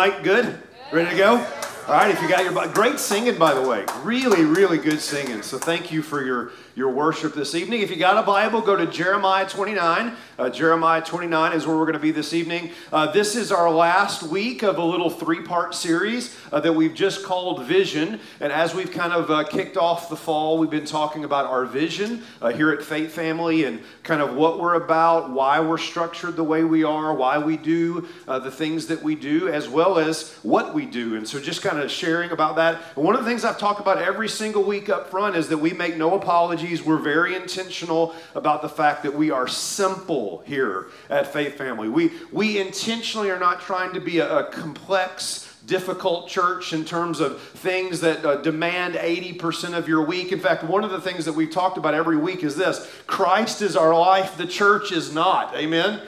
tonight? Good? Ready to go? All right, if you got your great singing, by the way, really, really good singing. So thank you for your your worship this evening. If you got a Bible, go to Jeremiah 29. Uh, Jeremiah 29 is where we're going to be this evening. Uh, this is our last week of a little three part series uh, that we've just called Vision. And as we've kind of uh, kicked off the fall, we've been talking about our vision uh, here at Faith Family and kind of what we're about, why we're structured the way we are, why we do uh, the things that we do, as well as what we do. And so just kind of sharing about that. And one of the things I've talked about every single week up front is that we make no apologies apologies. We're very intentional about the fact that we are simple here at Faith Family. We, we intentionally are not trying to be a, a complex, difficult church in terms of things that uh, demand 80% of your week. In fact, one of the things that we've talked about every week is this Christ is our life, the church is not. Amen?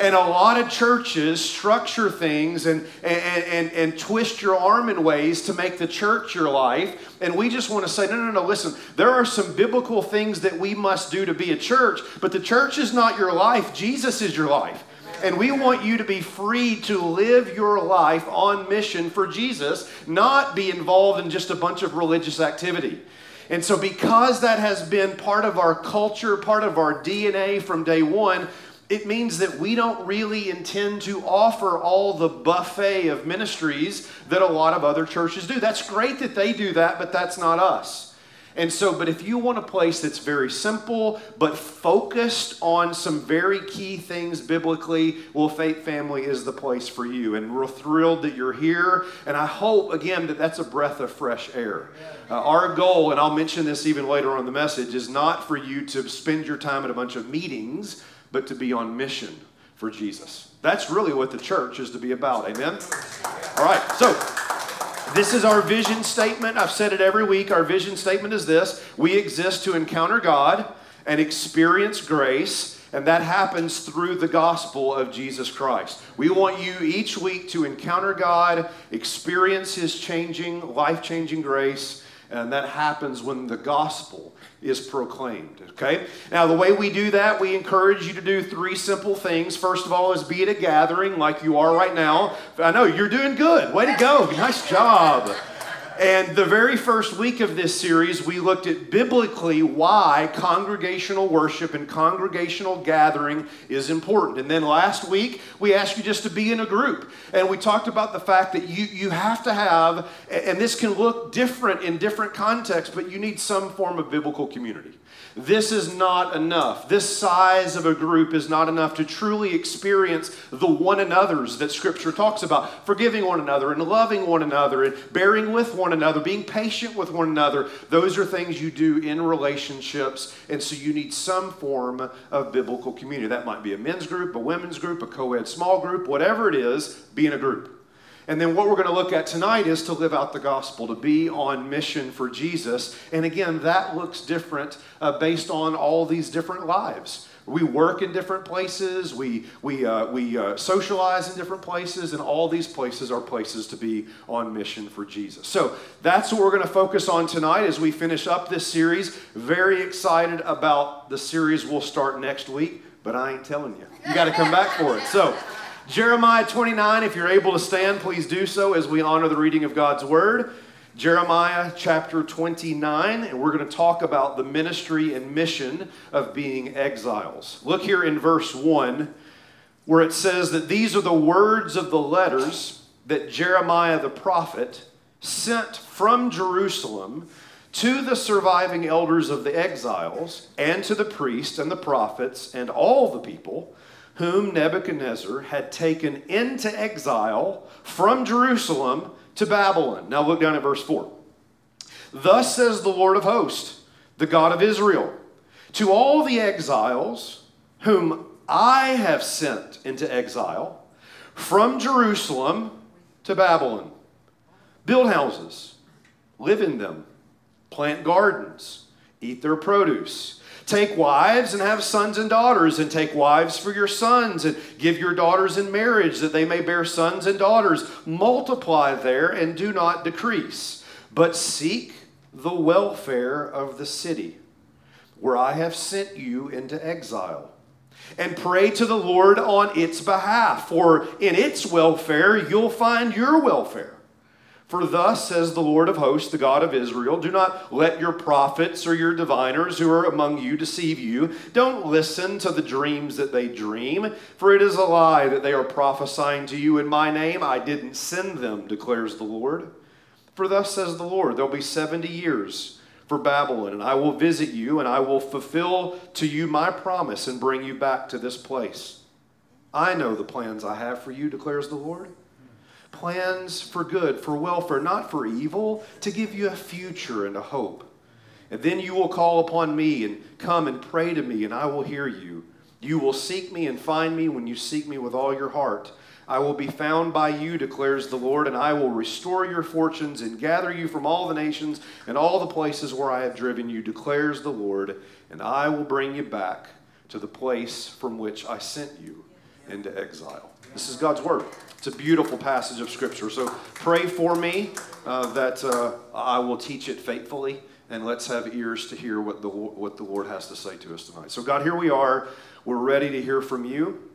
And a lot of churches structure things and, and, and, and twist your arm in ways to make the church your life. And we just want to say, no, no, no, listen, there are some biblical things that we must do to be a church, but the church is not your life. Jesus is your life. And we want you to be free to live your life on mission for Jesus, not be involved in just a bunch of religious activity. And so, because that has been part of our culture, part of our DNA from day one, it means that we don't really intend to offer all the buffet of ministries that a lot of other churches do. That's great that they do that, but that's not us. And so, but if you want a place that's very simple but focused on some very key things biblically, well, Faith Family is the place for you. And we're thrilled that you're here. And I hope, again, that that's a breath of fresh air. Uh, our goal, and I'll mention this even later on the message, is not for you to spend your time at a bunch of meetings but to be on mission for Jesus. That's really what the church is to be about. Amen? All right, so this is our vision statement. I've said it every week. Our vision statement is this We exist to encounter God and experience grace. And that happens through the gospel of Jesus Christ. We want you each week to encounter God, experience His changing, life changing grace, and that happens when the gospel is proclaimed. Okay? Now, the way we do that, we encourage you to do three simple things. First of all, is be at a gathering like you are right now. I know you're doing good. Way to go. Nice job. And the very first week of this series, we looked at biblically why congregational worship and congregational gathering is important. And then last week, we asked you just to be in a group. And we talked about the fact that you, you have to have, and this can look different in different contexts, but you need some form of biblical community. This is not enough. This size of a group is not enough to truly experience the one another's that Scripture talks about forgiving one another and loving one another and bearing with one another, being patient with one another. Those are things you do in relationships, and so you need some form of biblical community. That might be a men's group, a women's group, a co ed small group, whatever it is, be in a group. And then what we're going to look at tonight is to live out the gospel, to be on mission for Jesus. And again, that looks different uh, based on all these different lives. We work in different places, we, we, uh, we uh, socialize in different places, and all these places are places to be on mission for Jesus. So that's what we're going to focus on tonight as we finish up this series. Very excited about the series we'll start next week, but I ain't telling you. You got to come back for it. So, Jeremiah 29, if you're able to stand, please do so as we honor the reading of God's word. Jeremiah chapter 29, and we're going to talk about the ministry and mission of being exiles. Look here in verse 1, where it says that these are the words of the letters that Jeremiah the prophet sent from Jerusalem to the surviving elders of the exiles, and to the priests and the prophets and all the people whom Nebuchadnezzar had taken into exile from Jerusalem to Babylon. Now look down at verse 4. Thus says the Lord of hosts, the God of Israel, to all the exiles whom I have sent into exile from Jerusalem to Babylon. Build houses, live in them, plant gardens, eat their produce Take wives and have sons and daughters, and take wives for your sons, and give your daughters in marriage, that they may bear sons and daughters. Multiply there and do not decrease, but seek the welfare of the city where I have sent you into exile. and pray to the Lord on its behalf, for in its welfare you'll find your welfare. For thus says the Lord of hosts, the God of Israel Do not let your prophets or your diviners who are among you deceive you. Don't listen to the dreams that they dream, for it is a lie that they are prophesying to you in my name. I didn't send them, declares the Lord. For thus says the Lord There'll be 70 years for Babylon, and I will visit you, and I will fulfill to you my promise and bring you back to this place. I know the plans I have for you, declares the Lord plans for good, for welfare, not for evil, to give you a future and a hope. And then you will call upon me and come and pray to me, and I will hear you. You will seek me and find me when you seek me with all your heart. I will be found by you, declares the Lord, and I will restore your fortunes and gather you from all the nations and all the places where I have driven you, declares the Lord, and I will bring you back to the place from which I sent you into exile. This is God's word. It's a beautiful passage of Scripture. So pray for me uh, that uh, I will teach it faithfully, and let's have ears to hear what the, what the Lord has to say to us tonight. So, God, here we are. We're ready to hear from you.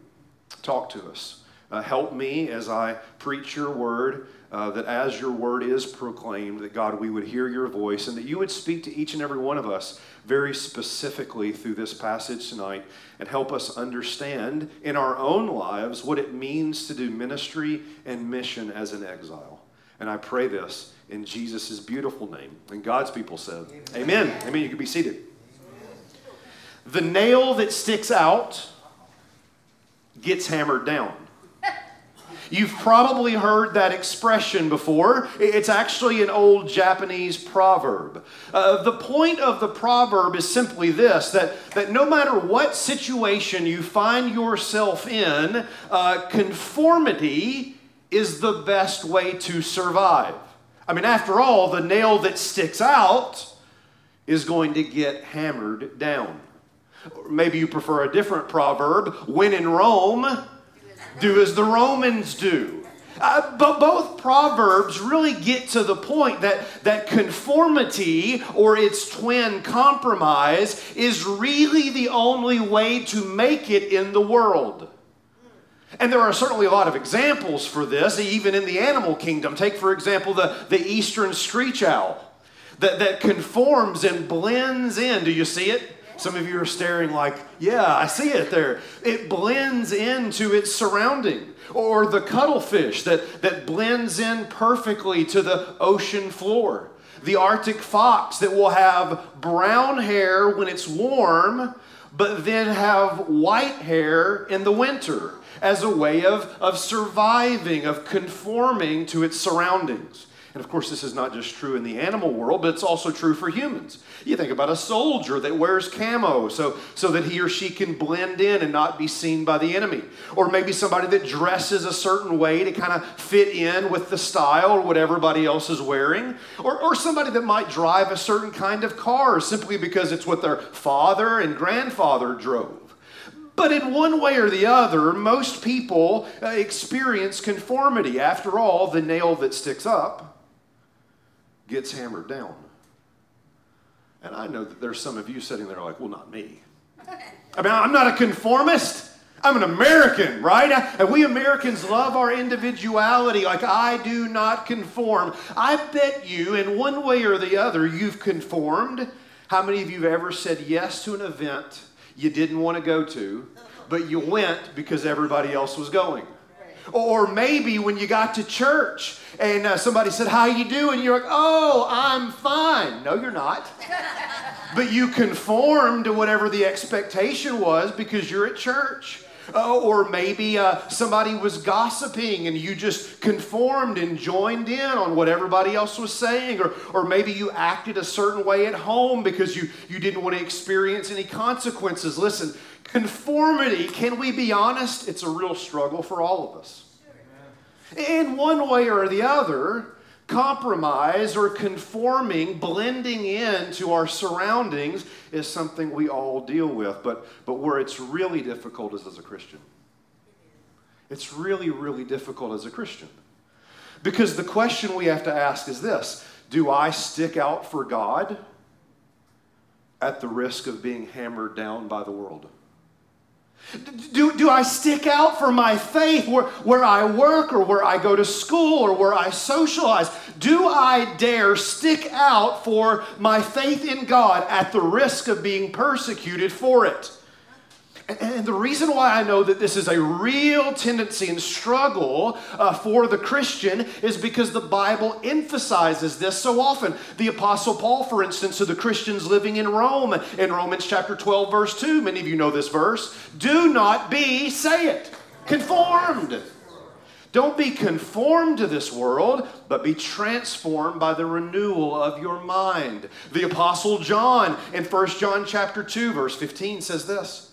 Talk to us. Uh, help me as I preach your word, uh, that as your word is proclaimed, that God, we would hear your voice and that you would speak to each and every one of us very specifically through this passage tonight and help us understand in our own lives what it means to do ministry and mission as an exile. And I pray this in Jesus' beautiful name. And God's people said, Amen. Amen. Amen. You can be seated. The nail that sticks out gets hammered down. You've probably heard that expression before. It's actually an old Japanese proverb. Uh, the point of the proverb is simply this that, that no matter what situation you find yourself in, uh, conformity is the best way to survive. I mean, after all, the nail that sticks out is going to get hammered down. maybe you prefer a different proverb when in Rome, do as the Romans do. Uh, but both proverbs really get to the point that, that conformity or its twin compromise is really the only way to make it in the world. And there are certainly a lot of examples for this, even in the animal kingdom. Take, for example, the, the eastern screech owl that, that conforms and blends in. Do you see it? Some of you are staring like, yeah, I see it there. It blends into its surrounding. Or the cuttlefish that, that blends in perfectly to the ocean floor. The Arctic fox that will have brown hair when it's warm, but then have white hair in the winter as a way of, of surviving, of conforming to its surroundings. And of course, this is not just true in the animal world, but it's also true for humans. You think about a soldier that wears camo so, so that he or she can blend in and not be seen by the enemy. Or maybe somebody that dresses a certain way to kind of fit in with the style or what everybody else is wearing. Or, or somebody that might drive a certain kind of car simply because it's what their father and grandfather drove. But in one way or the other, most people uh, experience conformity. After all, the nail that sticks up gets hammered down. And I know that there's some of you sitting there like, well, not me. I mean, I'm not a conformist. I'm an American, right? And we Americans love our individuality like I do not conform. I bet you, in one way or the other, you've conformed. How many of you have ever said yes to an event you didn't want to go to, but you went because everybody else was going? Or maybe when you got to church and uh, somebody said, how you doing? You're like, oh, I'm fine. No, you're not. but you conform to whatever the expectation was because you're at church. Uh, or maybe uh, somebody was gossiping and you just conformed and joined in on what everybody else was saying. Or, or maybe you acted a certain way at home because you, you didn't want to experience any consequences. Listen, Conformity, can we be honest? It's a real struggle for all of us. In one way or the other, compromise or conforming, blending into our surroundings is something we all deal with. But, but where it's really difficult is as a Christian. It's really, really difficult as a Christian. Because the question we have to ask is this Do I stick out for God at the risk of being hammered down by the world? Do, do I stick out for my faith where, where I work or where I go to school or where I socialize? Do I dare stick out for my faith in God at the risk of being persecuted for it? And the reason why I know that this is a real tendency and struggle uh, for the Christian is because the Bible emphasizes this so often. The Apostle Paul, for instance, to the Christians living in Rome, in Romans chapter 12, verse 2, many of you know this verse do not be, say it, conformed. Don't be conformed to this world, but be transformed by the renewal of your mind. The apostle John in 1 John chapter 2 verse 15 says this: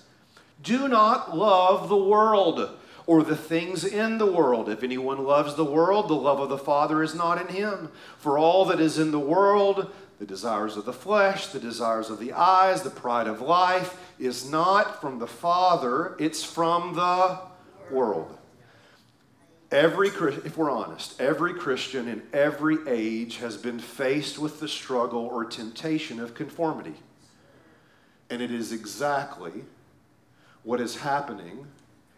do not love the world or the things in the world. If anyone loves the world, the love of the Father is not in him. For all that is in the world, the desires of the flesh, the desires of the eyes, the pride of life, is not from the Father, it's from the world. Every, if we're honest, every Christian in every age has been faced with the struggle or temptation of conformity. And it is exactly what is happening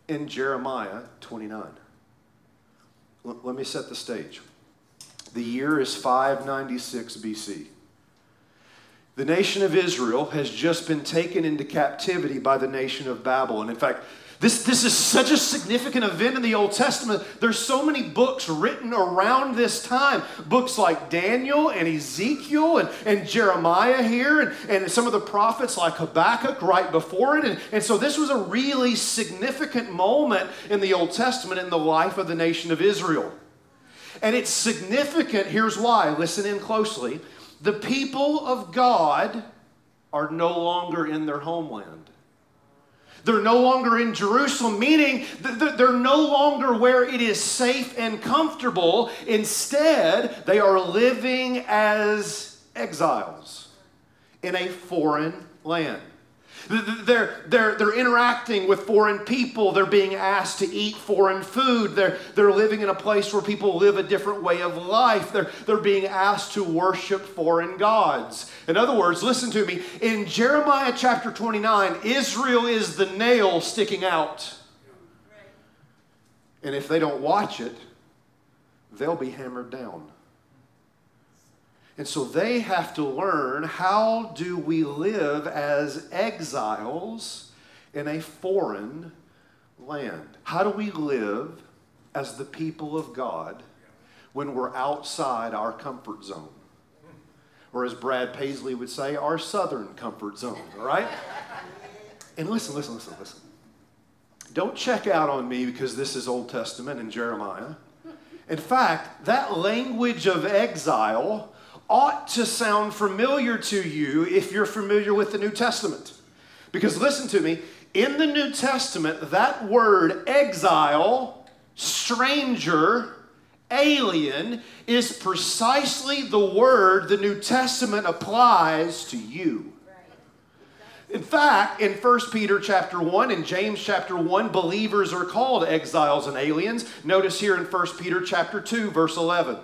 in Jeremiah 29. L- let me set the stage. The year is 596 BC. The nation of Israel has just been taken into captivity by the nation of Babylon. In fact, this, this is such a significant event in the Old Testament. There's so many books written around this time. Books like Daniel and Ezekiel and, and Jeremiah here, and, and some of the prophets like Habakkuk right before it. And, and so this was a really significant moment in the Old Testament in the life of the nation of Israel. And it's significant, here's why. Listen in closely. The people of God are no longer in their homeland. They're no longer in Jerusalem, meaning they're no longer where it is safe and comfortable. Instead, they are living as exiles in a foreign land. They're, they're, they're interacting with foreign people. They're being asked to eat foreign food. They're, they're living in a place where people live a different way of life. They're, they're being asked to worship foreign gods. In other words, listen to me. In Jeremiah chapter 29, Israel is the nail sticking out. And if they don't watch it, they'll be hammered down. And so they have to learn how do we live as exiles in a foreign land? How do we live as the people of God when we're outside our comfort zone? Or as Brad Paisley would say, our southern comfort zone, all right? And listen, listen, listen, listen. Don't check out on me because this is Old Testament and Jeremiah. In fact, that language of exile ought to sound familiar to you if you're familiar with the New Testament. Because listen to me, in the New Testament, that word exile, stranger, alien is precisely the word the New Testament applies to you. In fact, in 1 Peter chapter 1 and James chapter 1, believers are called exiles and aliens. Notice here in 1 Peter chapter 2, verse 11.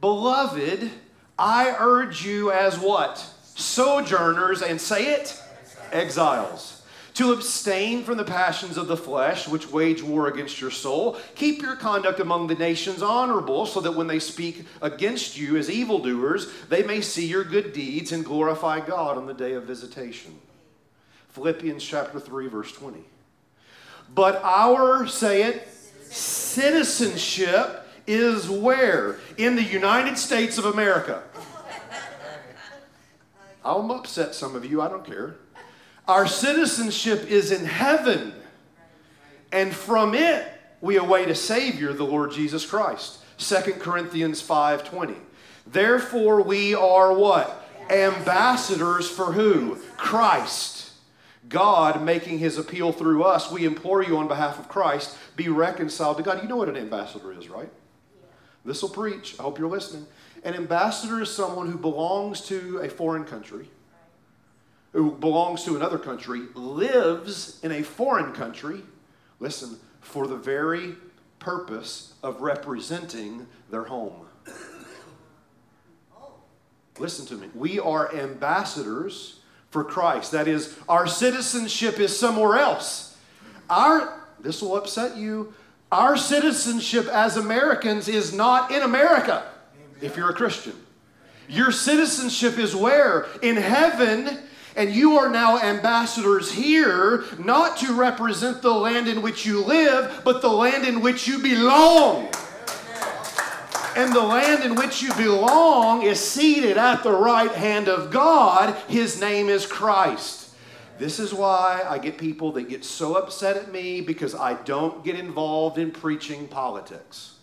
Beloved, I urge you as what? Sojourners, and say it? Exiles. To abstain from the passions of the flesh, which wage war against your soul. Keep your conduct among the nations honorable, so that when they speak against you as evildoers, they may see your good deeds and glorify God on the day of visitation. Philippians chapter 3, verse 20. But our, say it, citizenship is where? In the United States of America. I'll upset some of you, I don't care. Our citizenship is in heaven, and from it we await a Savior, the Lord Jesus Christ. 2 Corinthians 5:20. Therefore we are what? Ambassadors for who? Christ. God making his appeal through us. We implore you on behalf of Christ, be reconciled to God. You know what an ambassador is, right? This will preach. I hope you're listening. An ambassador is someone who belongs to a foreign country, who belongs to another country, lives in a foreign country, listen, for the very purpose of representing their home. Listen to me. We are ambassadors for Christ. That is, our citizenship is somewhere else. Our, this will upset you, our citizenship as Americans is not in America if you're a Christian. Your citizenship is where? In heaven. And you are now ambassadors here, not to represent the land in which you live, but the land in which you belong. And the land in which you belong is seated at the right hand of God. His name is Christ. This is why I get people that get so upset at me because I don't get involved in preaching politics.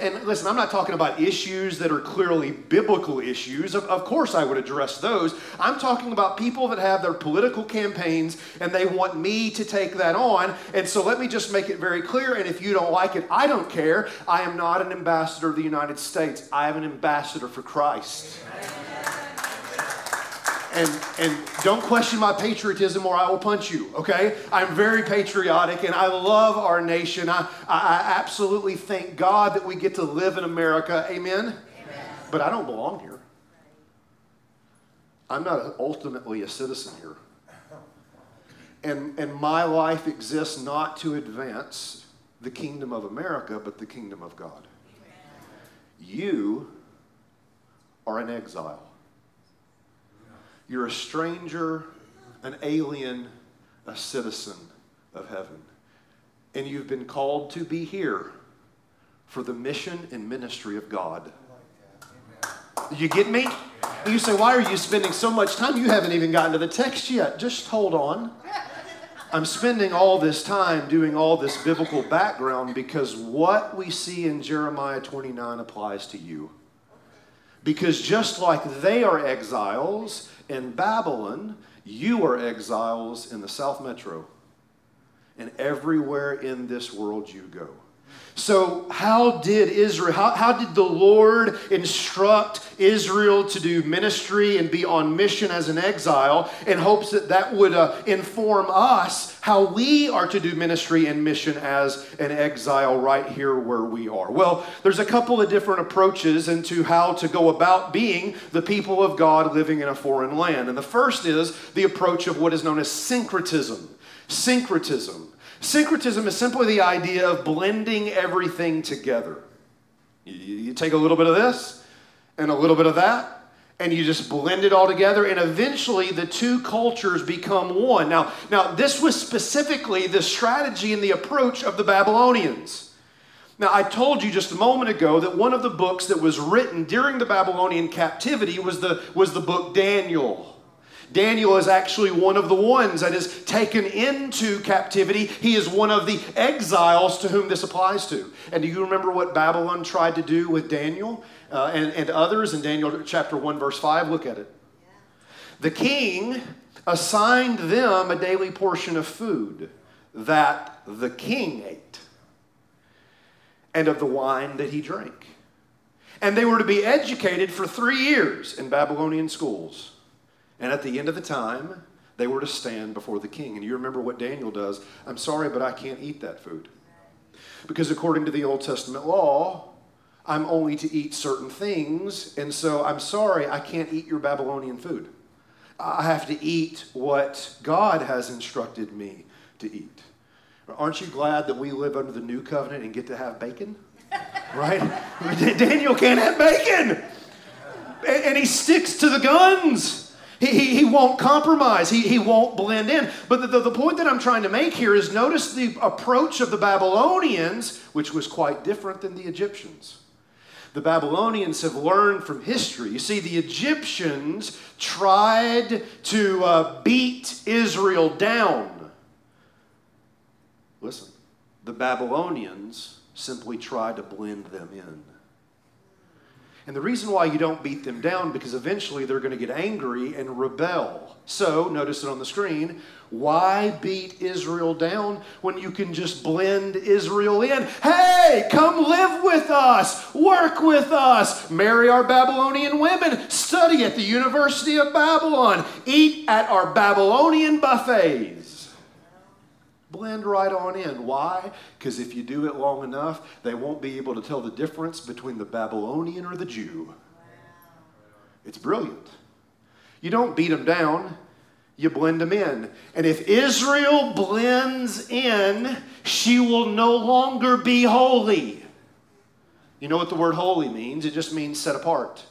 And, listen, I'm not talking about issues that are clearly biblical issues. Of, of course, I would address those. I'm talking about people that have their political campaigns and they want me to take that on. And so let me just make it very clear. And if you don't like it, I don't care. I am not an ambassador of the United States, I am an ambassador for Christ. And, and don't question my patriotism or I will punch you, okay? I'm very patriotic and I love our nation. I, I, I absolutely thank God that we get to live in America. Amen? Amen? But I don't belong here. I'm not ultimately a citizen here. And, and my life exists not to advance the kingdom of America, but the kingdom of God. You are an exile. You're a stranger, an alien, a citizen of heaven. And you've been called to be here for the mission and ministry of God. You get me? You say, why are you spending so much time? You haven't even gotten to the text yet. Just hold on. I'm spending all this time doing all this biblical background because what we see in Jeremiah 29 applies to you. Because just like they are exiles, in Babylon, you are exiles in the South Metro. And everywhere in this world you go. So, how did Israel, how, how did the Lord instruct Israel to do ministry and be on mission as an exile in hopes that that would uh, inform us how we are to do ministry and mission as an exile right here where we are? Well, there's a couple of different approaches into how to go about being the people of God living in a foreign land. And the first is the approach of what is known as syncretism. Syncretism. Syncretism is simply the idea of blending everything together. You, take a little bit of this and a little bit of that, and you just blend it all together, and eventually the two cultures become one. Now, now this was specifically the strategy and the approach of the Babylonians. Now, I told you just a moment ago that one of the books that was written during the Babylonian captivity was the, was the book Daniel. Daniel is actually one of the ones that is taken into captivity. He is one of the exiles to whom this applies to. And do you remember what Babylon tried to do with Daniel uh, and, and others in Daniel chapter 1, verse 5? Look at it. The king assigned them a daily portion of food that the king ate and of the wine that he drank. And they were to be educated for three years in Babylonian schools. And at the end of the time, they were to stand before the king. And you remember what Daniel does I'm sorry, but I can't eat that food. Because according to the Old Testament law, I'm only to eat certain things. And so I'm sorry, I can't eat your Babylonian food. I have to eat what God has instructed me to eat. Aren't you glad that we live under the new covenant and get to have bacon? right? Daniel can't have bacon. And he sticks to the guns. He, he, he won't compromise. He, he won't blend in. But the, the, the point that I'm trying to make here is notice the approach of the Babylonians, which was quite different than the Egyptians. The Babylonians have learned from history. You see, the Egyptians tried to uh, beat Israel down. Listen, the Babylonians simply tried to blend them in. And the reason why you don't beat them down because eventually they're going to get angry and rebel. So, notice it on the screen. Why beat Israel down when you can just blend Israel in? Hey, come live with us, work with us, marry our Babylonian women, study at the University of Babylon, eat at our Babylonian buffets blend right on in. Why? Because if you do it long enough, they won't be able to tell the difference between the Babylonian or the Jew. It's brilliant. You don't beat them down, you blend them in. And if Israel blends in, she will no longer be holy. You know what the word holy means? It just means set apart.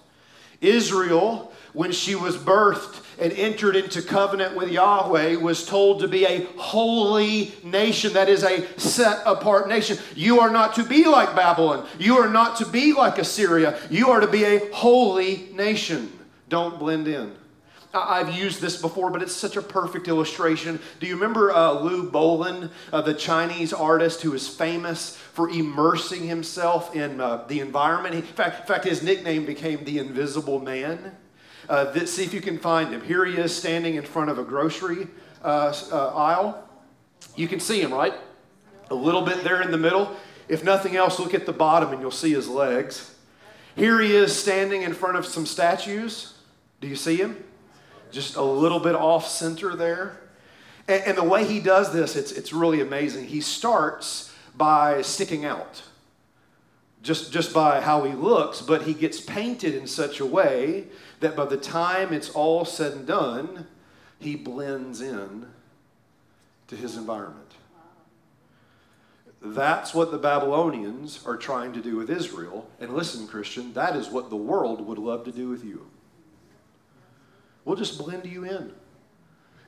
Israel, when she was birthed and entered into covenant with Yahweh, was told to be a holy nation. That is a set apart nation. You are not to be like Babylon. You are not to be like Assyria. You are to be a holy nation. Don't blend in. I've used this before, but it's such a perfect illustration. Do you remember uh, Liu Bolin, uh, the Chinese artist who is famous for immersing himself in uh, the environment? He, in, fact, in fact, his nickname became the Invisible Man. Uh, this, see if you can find him. Here he is standing in front of a grocery uh, uh, aisle. You can see him, right? A little bit there in the middle. If nothing else, look at the bottom and you'll see his legs. Here he is standing in front of some statues. Do you see him? just a little bit off center there. And, and, the way he does this, it's, it's really amazing. He starts by sticking out, just, just by how he looks, but he gets painted in such a way that by the time it's all said and done, he blends in to his environment. That's what the Babylonians are trying to do with Israel. And listen, Christian, that is what the world would love to do with you. We'll just blend you in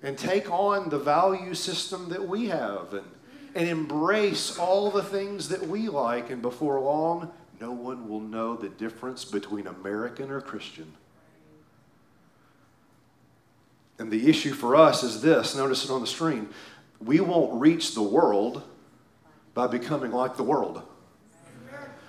and take on the value system that we have and, and embrace all the things that we like. And before long, no one will know the difference between American or Christian. And the issue for us is this notice it on the screen. We won't reach the world by becoming like the world.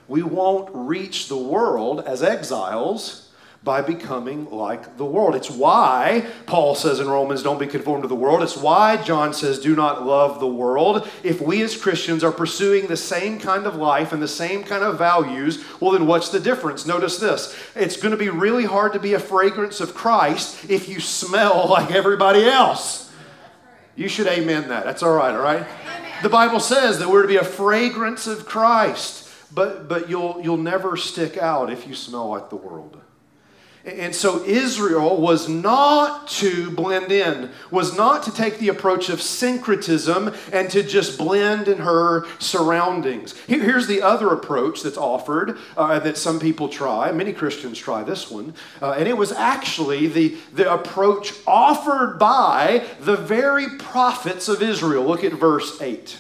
We won't reach the world as exiles by becoming like the world. It's why Paul says in Romans, don't be conformed to the world. It's why John says, do not love the world. If we as Christians are pursuing the same kind of life and the same kind of values, well, then what's the difference? Notice this it's going to be really hard to be a fragrance of Christ if you smell like everybody else. You should amen that. That's all right, all right? The Bible says that we're to be a fragrance of Christ, but, but you'll, you'll never stick out if you smell like the world. And so Israel was not to blend in, was not to take the approach of syncretism and to just blend in her surroundings. Here's the other approach that's offered uh, that some people try. Many Christians try this one. Uh, and it was actually the, the approach offered by the very prophets of Israel. Look at verse 8.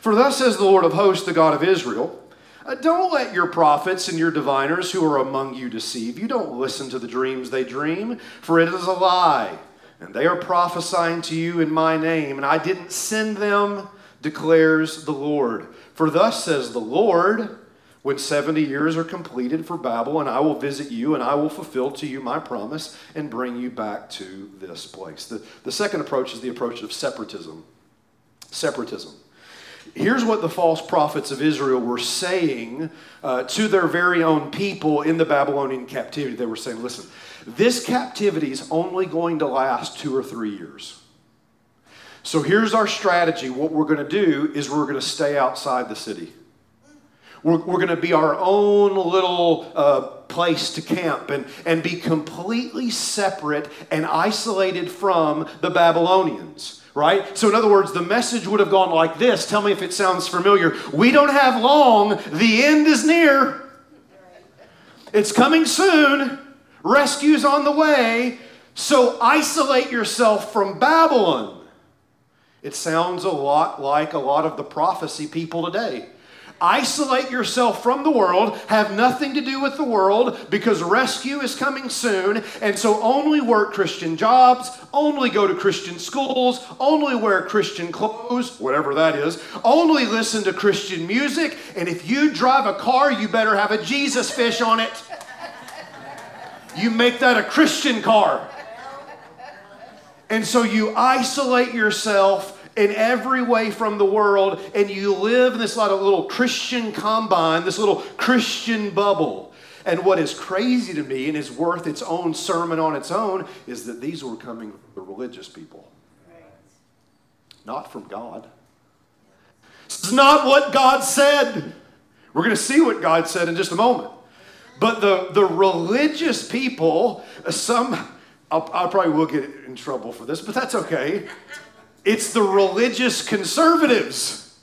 For thus says the Lord of hosts, the God of Israel. Uh, don't let your prophets and your diviners who are among you deceive you. Don't listen to the dreams they dream, for it is a lie. And they are prophesying to you in my name, and I didn't send them, declares the Lord. For thus says the Lord, when 70 years are completed for Babel, and I will visit you, and I will fulfill to you my promise and bring you back to this place. The, the second approach is the approach of separatism. Separatism. Here's what the false prophets of Israel were saying uh, to their very own people in the Babylonian captivity. They were saying, listen, this captivity is only going to last two or three years. So here's our strategy. What we're going to do is we're going to stay outside the city. We're, we're going to be our own little uh, place to camp and, and be completely separate and isolated from the Babylonians right? So, in other words, the message would have gone like this. Tell me if it sounds familiar. We don't have long, the end is near. It's coming soon. Rescue's on the way. So, isolate yourself from Babylon. It sounds a lot like a lot of the prophecy people today. Isolate yourself from the world, have nothing to do with the world because rescue is coming soon. And so only work Christian jobs, only go to Christian schools, only wear Christian clothes, whatever that is, only listen to Christian music. And if you drive a car, you better have a Jesus fish on it. You make that a Christian car. And so you isolate yourself in every way from the world, and you live in this little Christian combine, this little Christian bubble. And what is crazy to me and is worth its own sermon on its own is that these were coming from the religious people, not from God. It's not what God said. We're going to see what God said in just a moment. But the, the religious people, some I'll, I probably will get in trouble for this, but that's okay. It's the religious conservatives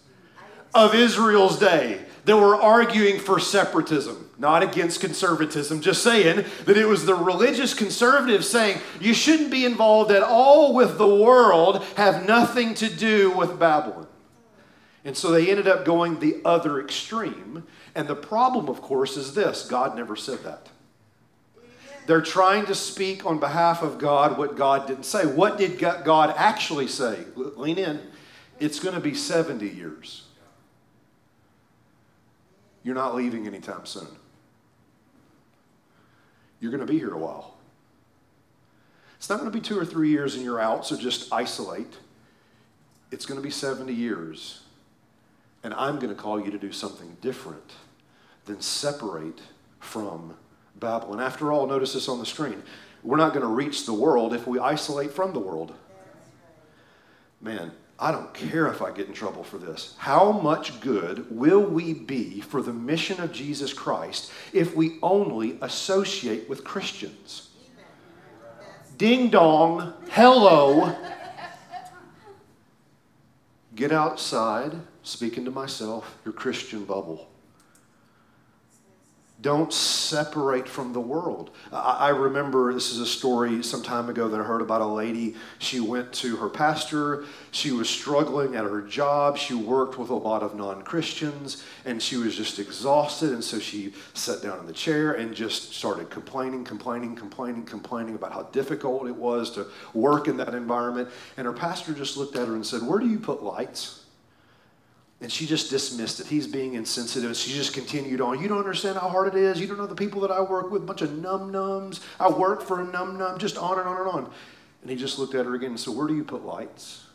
of Israel's day that were arguing for separatism, not against conservatism, just saying that it was the religious conservatives saying you shouldn't be involved at all with the world, have nothing to do with Babylon. And so they ended up going the other extreme. And the problem, of course, is this God never said that. They're trying to speak on behalf of God what God didn't say. What did God actually say? Lean in. It's going to be 70 years. You're not leaving anytime soon. You're going to be here a while. It's not going to be two or three years and you're out, so just isolate. It's going to be 70 years. And I'm going to call you to do something different than separate from Babylon. After all, notice this on the screen. We're not going to reach the world if we isolate from the world. Man, I don't care if I get in trouble for this. How much good will we be for the mission of Jesus Christ if we only associate with Christians? Ding dong, hello. Get outside, speaking to myself, your Christian bubble. Don't separate from the world. I, remember this is a story some time ago that I heard about a lady. She went to her pastor. She was struggling at her job. She worked with a lot of non Christians and she was just exhausted. And so she sat down in the chair and just started complaining, complaining, complaining, complaining about how difficult it was to work in that environment. And her pastor just looked at her and said, Where do you put lights? And she just dismissed it. He's being insensitive. She just continued on. You don't understand how hard it is. You don't know the people that I work with, bunch of num nums. I work for a num num, just on and on and on. And he just looked at her again and said, Where do you put lights?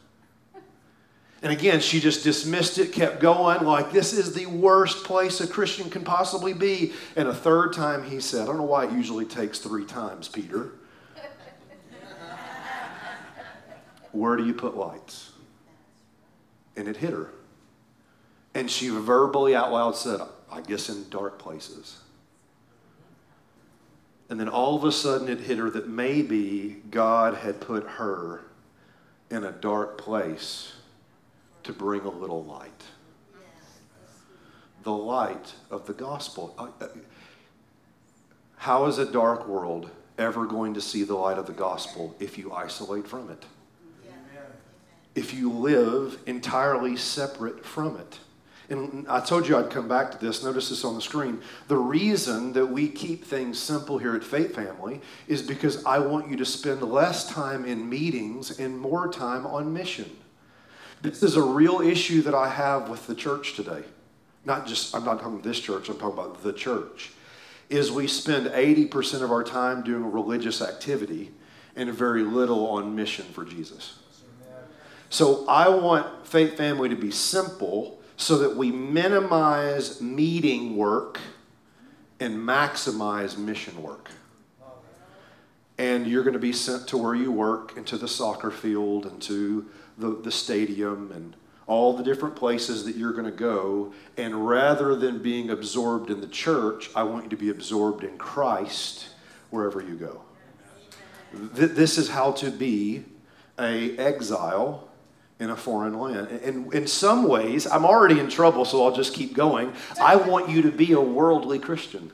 And again, she just dismissed it, kept going, like, This is the worst place a Christian can possibly be. And a third time he said, I don't know why it usually takes three times, Peter. Where do you put lights? And it hit her. And she verbally out loud said, I guess in dark places. And then all of a sudden it hit her that maybe God had put her in a dark place to bring a little light. The light of the gospel. Uh, uh, how is a dark world ever going to see the light of the gospel if you isolate from it? If you live entirely separate from it? And I told you I'd come back to this. Notice this on the screen. The reason that we keep things simple here at Faith Family is because I want you to spend less time in meetings and more time on mission. This is a real issue that I have with the church today. Not just, I'm not talking about this church, I'm talking about the church. Is we spend 80% of our time doing religious activity and very little on mission for Jesus. So I want Faith Family to be simple so that we minimize meeting work and maximize mission work. And you're going to be sent to where you work and to the soccer field and to the, the stadium and all the different places that you're going to go. And rather than being absorbed in the church, I want you to be absorbed in Christ wherever you go. This is how to be a exile in a foreign land. And in some ways, I'm already in trouble, so I'll just keep going. I want you to be a worldly Christian.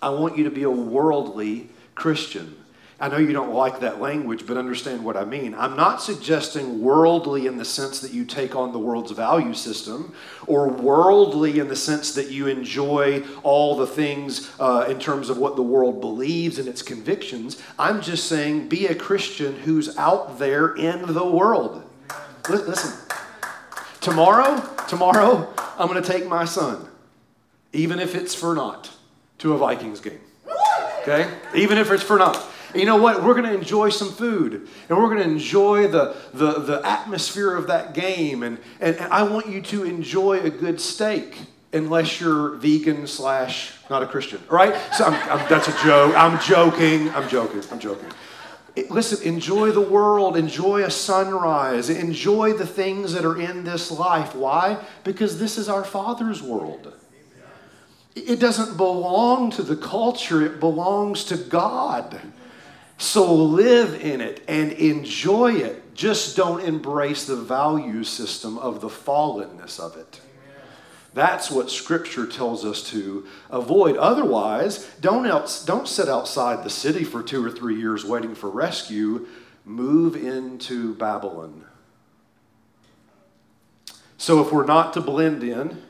I want you to be a worldly Christian. I know you don't like that language, but understand what I mean. I'm not suggesting worldly in the sense that you take on the world's value system, or worldly in the sense that you enjoy all the things uh, in terms of what the world believes and its convictions. I'm just saying be a Christian who's out there in the world. Listen, tomorrow, tomorrow, I'm going to take my son, even if it's for naught, to a Vikings game. Okay? Even if it's for naught you know what? We're going to enjoy some food and we're going to enjoy the, the, the atmosphere of that game. And, and, and I want you to enjoy a good steak unless you're vegan slash not a Christian, right? So I'm, I'm, that's a joke. I'm joking. I'm joking. I'm joking. Listen, enjoy the world, enjoy a sunrise, enjoy the things that are in this life. Why? Because this is our Father's world. It doesn't belong to the culture, it belongs to God. So live in it and enjoy it. Just don't embrace the value system of the fallenness of it. That's what Scripture tells us to avoid. Otherwise, don't, else, don't sit outside the city for two or three years waiting for rescue. Move into Babylon. So, if we're not to blend in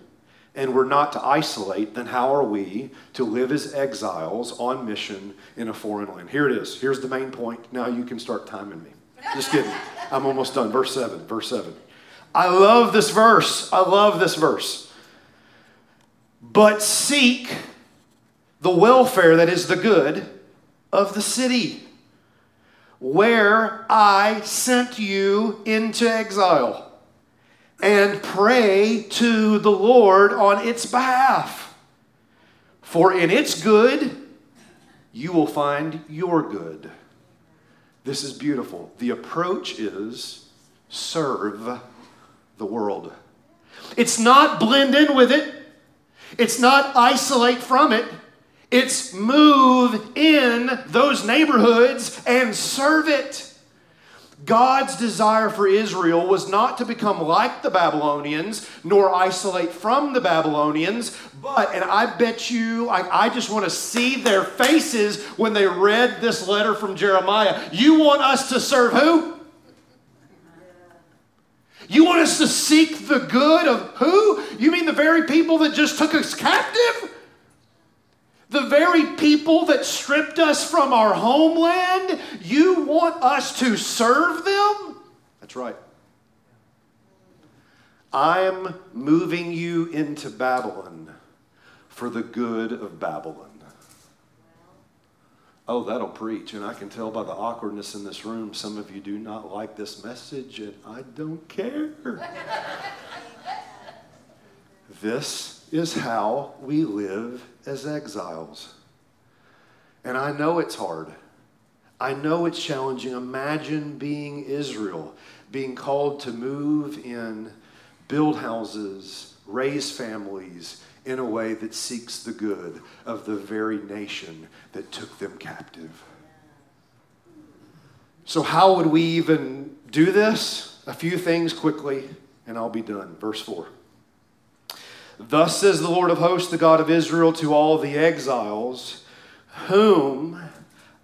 and we're not to isolate, then how are we to live as exiles on mission in a foreign land? Here it is. Here's the main point. Now you can start timing me. Just kidding. I'm almost done. Verse 7. Verse 7. I love this verse. I love this verse but seek the welfare that is the good of the city where I sent you into exile and pray to the Lord on its behalf. For in its good, you will find your good. This is beautiful. The approach is serve the world. It's not blend in with it. It's not isolate from it, it's move in those neighborhoods and serve it. God's desire for Israel was not to become like the Babylonians, nor isolate from the Babylonians, but, and I bet you, I, I, just want to see their faces when they read this letter from Jeremiah. You want us to serve who? You want us to seek the good of who? You mean the very people that just took us captive? The very people that stripped us from our homeland? You want us to serve them? That's right. I'm moving you into Babylon for the good of Babylon. Oh, that'll preach. And I can tell by the awkwardness in this room, some of you do not like this message, and I don't care. this is how we live as exiles. And I know it's hard. I know it's challenging. Imagine being Israel, being called to move in, build houses, raise families, in a way that seeks the good of the very nation that took them captive. So, how would we even do this? A few things quickly, and I'll be done. Verse 4. Thus says the Lord of hosts, the God of Israel, to all the exiles, whom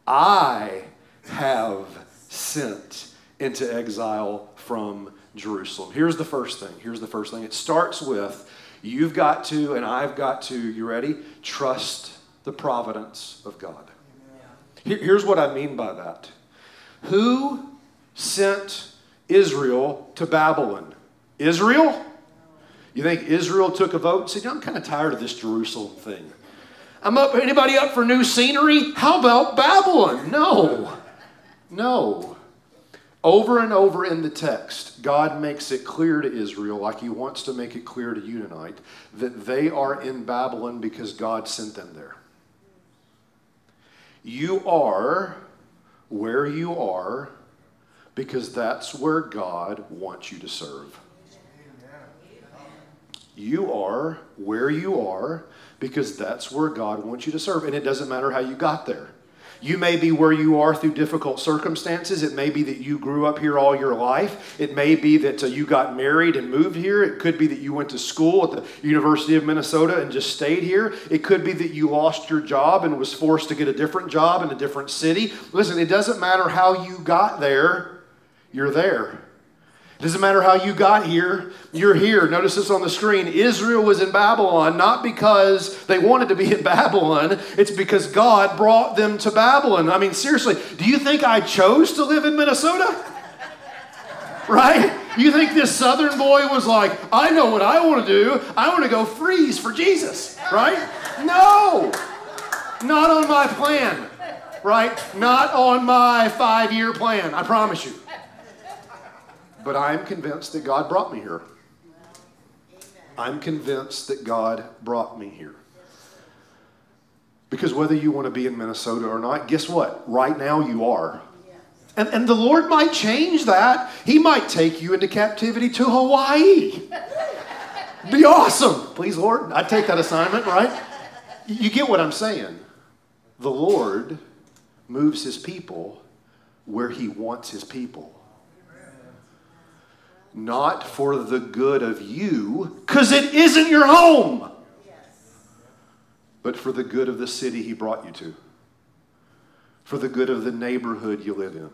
I have sent into exile from Jerusalem. Here's the first thing. Here's the first thing. It starts with You've got to, and I've got to, you ready? Trust the providence of God. here's what I mean by that. Who sent Israel to Babylon? Israel? You think Israel took a vote and said, I'm kind of tired of this Jerusalem thing. I'm up, anybody up for new scenery? How about Babylon? No. No. Over and over in the text, God makes it clear to Israel, like He wants to make it clear to you tonight, that they are in Babylon because God sent them there. You are where you are because that's where God wants you to serve. You are where you are because that's where God wants you to serve. And it doesn't matter how you got there. You may be where you are through difficult circumstances. It may be that you grew up here all your life. It may be that uh, you got married and moved here. It could be that you went to school at the University of Minnesota and just stayed here. It could be that you lost your job and was forced to get a different job in a different city. Listen, it doesn't matter how you got there, you're there. Doesn't matter how you got here, you're here. Notice this on the screen. Israel was in Babylon not because they wanted to be in Babylon, it's because God brought them to Babylon. I mean, seriously, do you think I chose to live in Minnesota? Right? You think this southern boy was like, I know what I want to do. I want to go freeze for Jesus, right? No, not on my plan, right? Not on my five year plan, I promise you. But I'm convinced that God brought me here. I'm convinced that God brought me here. Because whether you want to be in Minnesota or not, guess what? Right now you are. And, and the Lord might change that. He might take you into captivity to Hawaii. Be awesome. Please, Lord. I'd take that assignment, right? You get what I'm saying. The Lord moves his people where he wants his people. Not for the good of you, because it isn't your home, but for the good of the city he brought you to, for the good of the neighborhood you live in,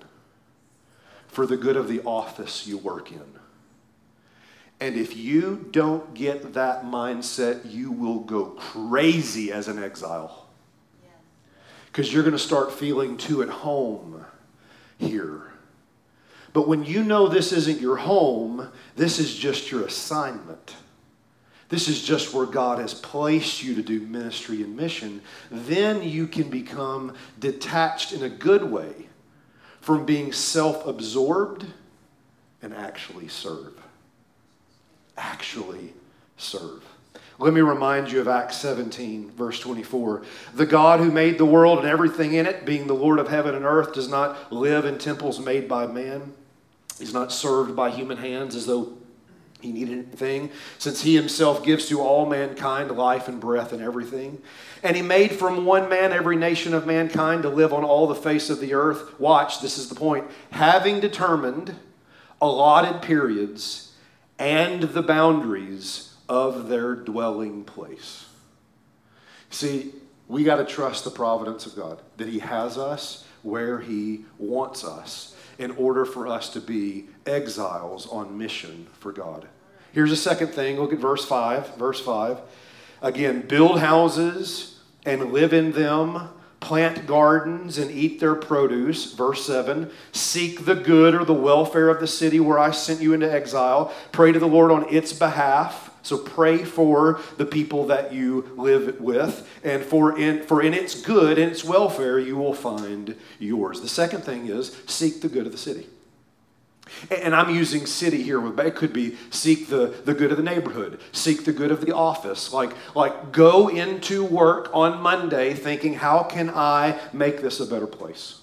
for the good of the office you work in. And if you don't get that mindset, you will go crazy as an exile. Because you're going to start feeling too at home here. But when you know this isn't your home, this is just your assignment. This is just where God has placed you to do ministry and mission. Then you can become detached in a good way from being self absorbed and actually serve actually serve. Let me remind you of Acts 17, verse 24. The God who made the world and everything in it, being the Lord of heaven and earth, does not live in temples made by man. He's not served by human hands as though he needed anything, since he himself gives to all mankind life and breath and everything. And he made from one man every nation of mankind to live on all the face of the earth. Watch, this is the point. Having determined allotted periods and the boundaries of their dwelling place. See, we got to trust the providence of God, that He has us where He wants us in order for us to be exiles on mission for God. Here's a second thing. Look at verse 5. Verse 5. Again, build houses and live in them plant gardens and eat their produce. Verse 7 Seek the good or the welfare of the city where I sent you into exile. Pray to the Lord on its behalf. So pray for the people that you live with, and for in, for in its good and its welfare you will find yours. The second thing is seek the good of the city. And I'm using city here, but it could be seek the, the good of the neighborhood, seek the good of the office. Like, like go into work on Monday thinking, how can I make this a better place?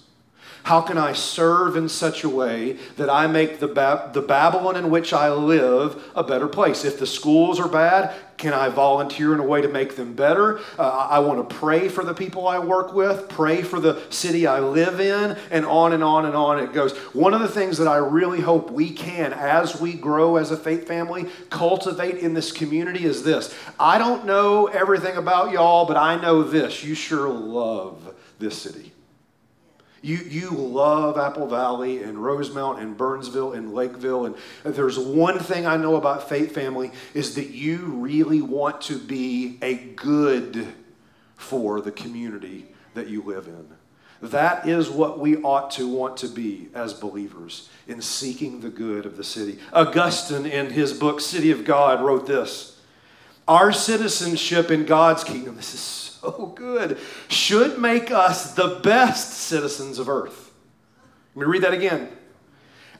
How can I serve in such a way that I make the, ba- the Babylon in which I live a better place? If the schools are bad, can I volunteer in a way to make them better? Uh, I want to pray for the people I work with, pray for the city I live in, and on and on and on it goes. One of the things that I really hope we can, as we grow as a faith family, cultivate in this community is this. I don't know everything about y'all, but I know this. You sure love this city. You, you love Apple Valley and Rosemount and Burnsville and Lakeville. And there's one thing I know about Faith Family is that you really want to be a good for the community that you live in. That is what we ought to want to be as believers in seeking the good of the city. Augustine, in his book City of God, wrote this Our citizenship in God's kingdom, this is so good, should make us the best citizens of earth. Let me read that again.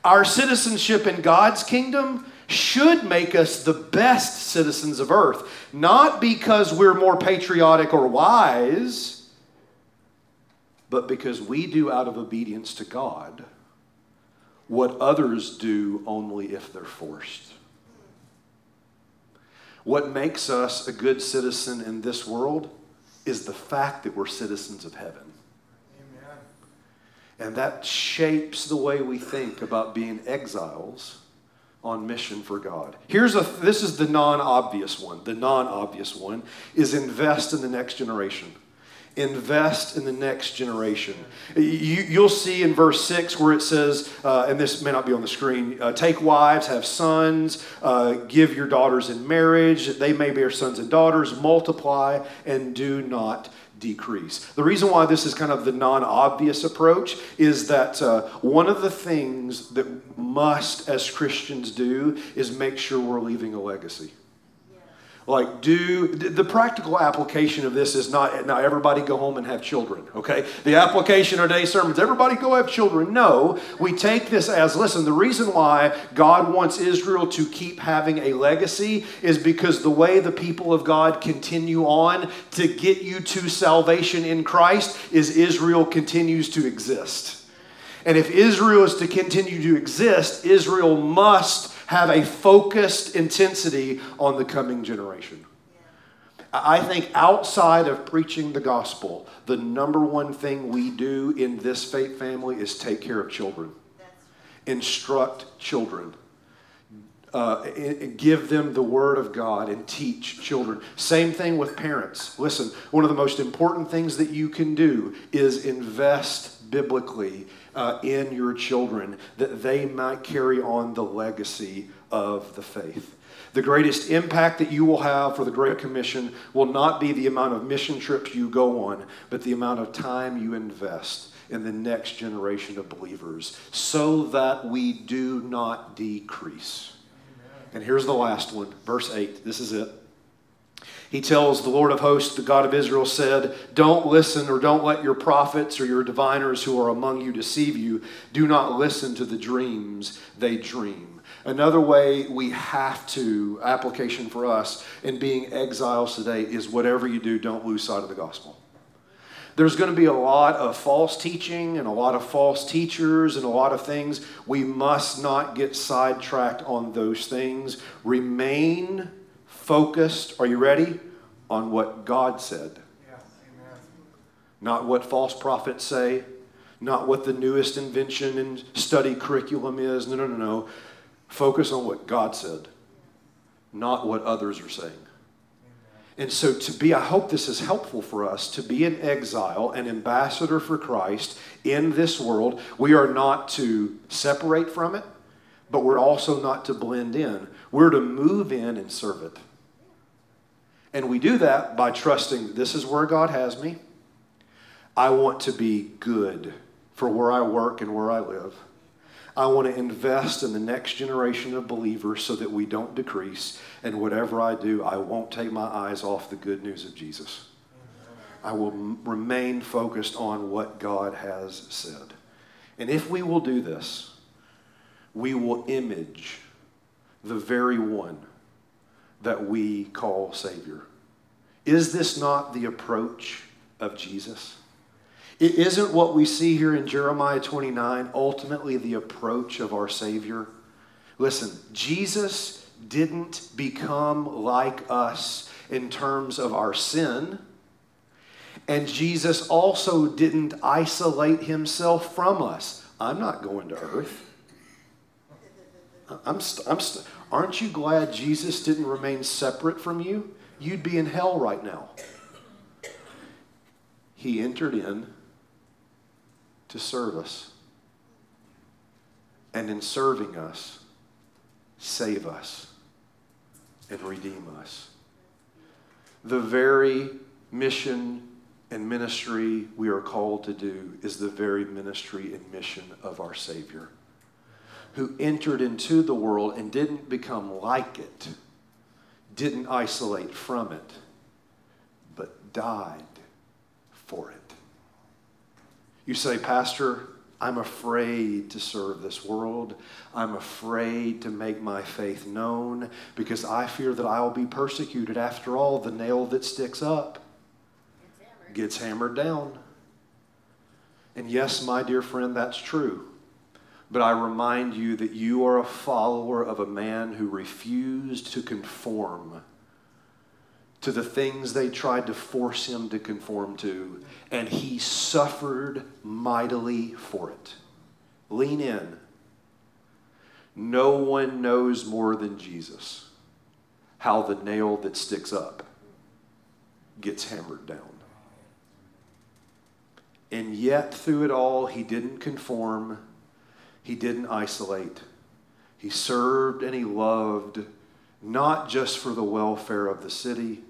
Our citizenship in God's kingdom should make us the best citizens of earth, not because we're more patriotic or wise, but because we do out of obedience to God what others do only if they're forced. What makes us a good citizen in this world is the fact that we're citizens of heaven. Amen. And that shapes the way we think about being exiles on mission for God. Here's a this is the non-obvious one. The non-obvious one is invest in the next generation invest in the next generation. You, will see in verse 6 where it says, uh, and this may not be on the screen uh, take wives, have sons, uh, give your daughters in marriage, they may bear sons and daughters, multiply, and do not decrease. The reason why this is kind of the non obvious approach is that uh, one of the things that must, as Christians, do is make sure we're leaving a legacy. Like, do the practical application of this is not now everybody go home and have children, okay? The application of today's sermons, everybody go have children. No, we take this as listen, the reason why God wants Israel to keep having a legacy is because the way the people of God continue on to get you to salvation in Christ is Israel continues to exist. And if Israel is to continue to exist, Israel must have a focused intensity on the coming generation. I think outside of preaching the gospel, the number one thing we do in this faith family is take care of children, instruct children. Uh, give them the word of God and teach children. Same thing with parents. Listen, one of the most important things that you can do is invest biblically uh, in your children that they might carry on the legacy of the faith. The greatest impact that you will have for the Great Commission will not be the amount of mission trips you go on, but the amount of time you invest in the next generation of believers so that we do not decrease. And here's the last one, verse 8. This is it. He tells the Lord of hosts, the God of Israel, said, Don't listen or don't let your prophets or your diviners who are among you deceive you. Do not listen to the dreams they dream. Another way we have to, application for us in being exiles today, is whatever you do, don't lose sight of the gospel. There's going to be a lot of false teaching and a lot of false teachers and a lot of things. We must not get sidetracked on those things. Remain focused, are you ready? On what God said. Yeah, not what false prophets say, not what the newest invention and study curriculum is. No, no, no, no. Focus on what God said, not what others are saying. And so, to be, I hope this is helpful for us to be an exile, an ambassador for Christ in this world. We are not to separate from it, but we're also not to blend in. We're to move in and serve it. And we do that by trusting this is where God has me. I want to be good for where I work and where I live. I want to invest in the next generation of believers so that we don't decrease. And whatever I do, I won't take my eyes off the good news of Jesus. I will remain focused on what God has said. And if we will do this, we will image the very one that we call Savior. Is this not the approach of Jesus? It isn't what we see here in Jeremiah 29 ultimately the approach of our Savior. Listen, Jesus didn't become like us in terms of our sin. And Jesus also didn't isolate himself from us. I'm not going to earth. I'm, st- I'm st- aren't you glad Jesus didn't remain separate from you? You'd be in hell right now. He entered in to serve us. And in serving us, save us and redeem us. The very mission and ministry we are called to do is the very ministry and mission of our Savior, who entered into the world and didn't become like it, didn't isolate from it, but died for it. You say, Pastor, I'm afraid to serve this world. I'm afraid to make my faith known because I fear that I will be persecuted. After all, the nail that sticks up hammered. gets hammered down. And yes, my dear friend, that's true. But I remind you that you are a follower of a man who refused to conform to the things they tried to force him to conform to, and he suffered mightily for it. Lean in. No one knows more than Jesus how the nail that sticks up gets hammered down. And yet, through it all, he didn't conform, he didn't isolate. He served and he loved, not just for the welfare of the city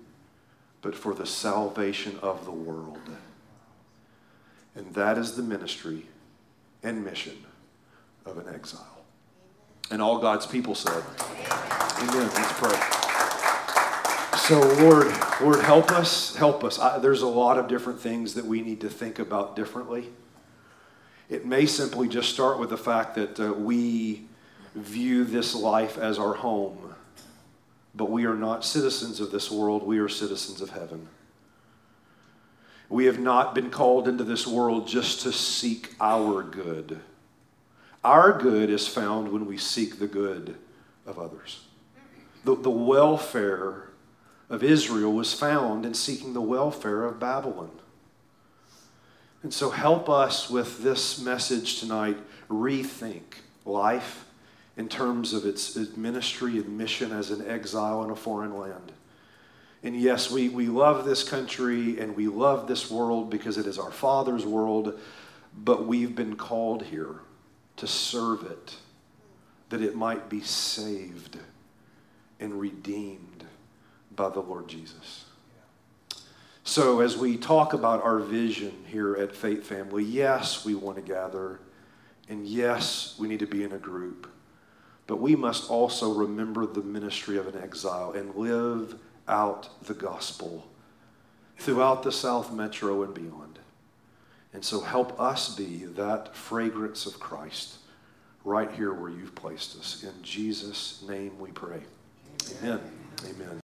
but for the salvation of the world. And that is the ministry and mission of an exile. And all God's people said, Amen. Let's pray. So, Lord, Lord, help us, help us. I, there's a lot of different things that we need to think about differently. It may simply just start with the fact that uh, we view this life as our home but we are not citizens of this world, we are citizens of heaven. We have not been called into this world just to seek our good. Our good is found when we seek the good of others. The, the welfare of Israel was found in seeking the welfare of Babylon. And so help us with this message tonight rethink life in terms of its ministry and mission as an exile in a foreign land. And yes, we, we love this country and we love this world because it is our Father's world, but we've been called here to serve it, that it might be saved and redeemed by the Lord Jesus. So, as we talk about our vision here at Faith Family, yes, we want to gather, and yes, we need to be in a group, but we must also remember the ministry of an exile and live out the gospel throughout the South Metro and beyond. And so, help us be that fragrance of Christ right here where you've placed us. In Jesus' name we pray. Amen. Amen.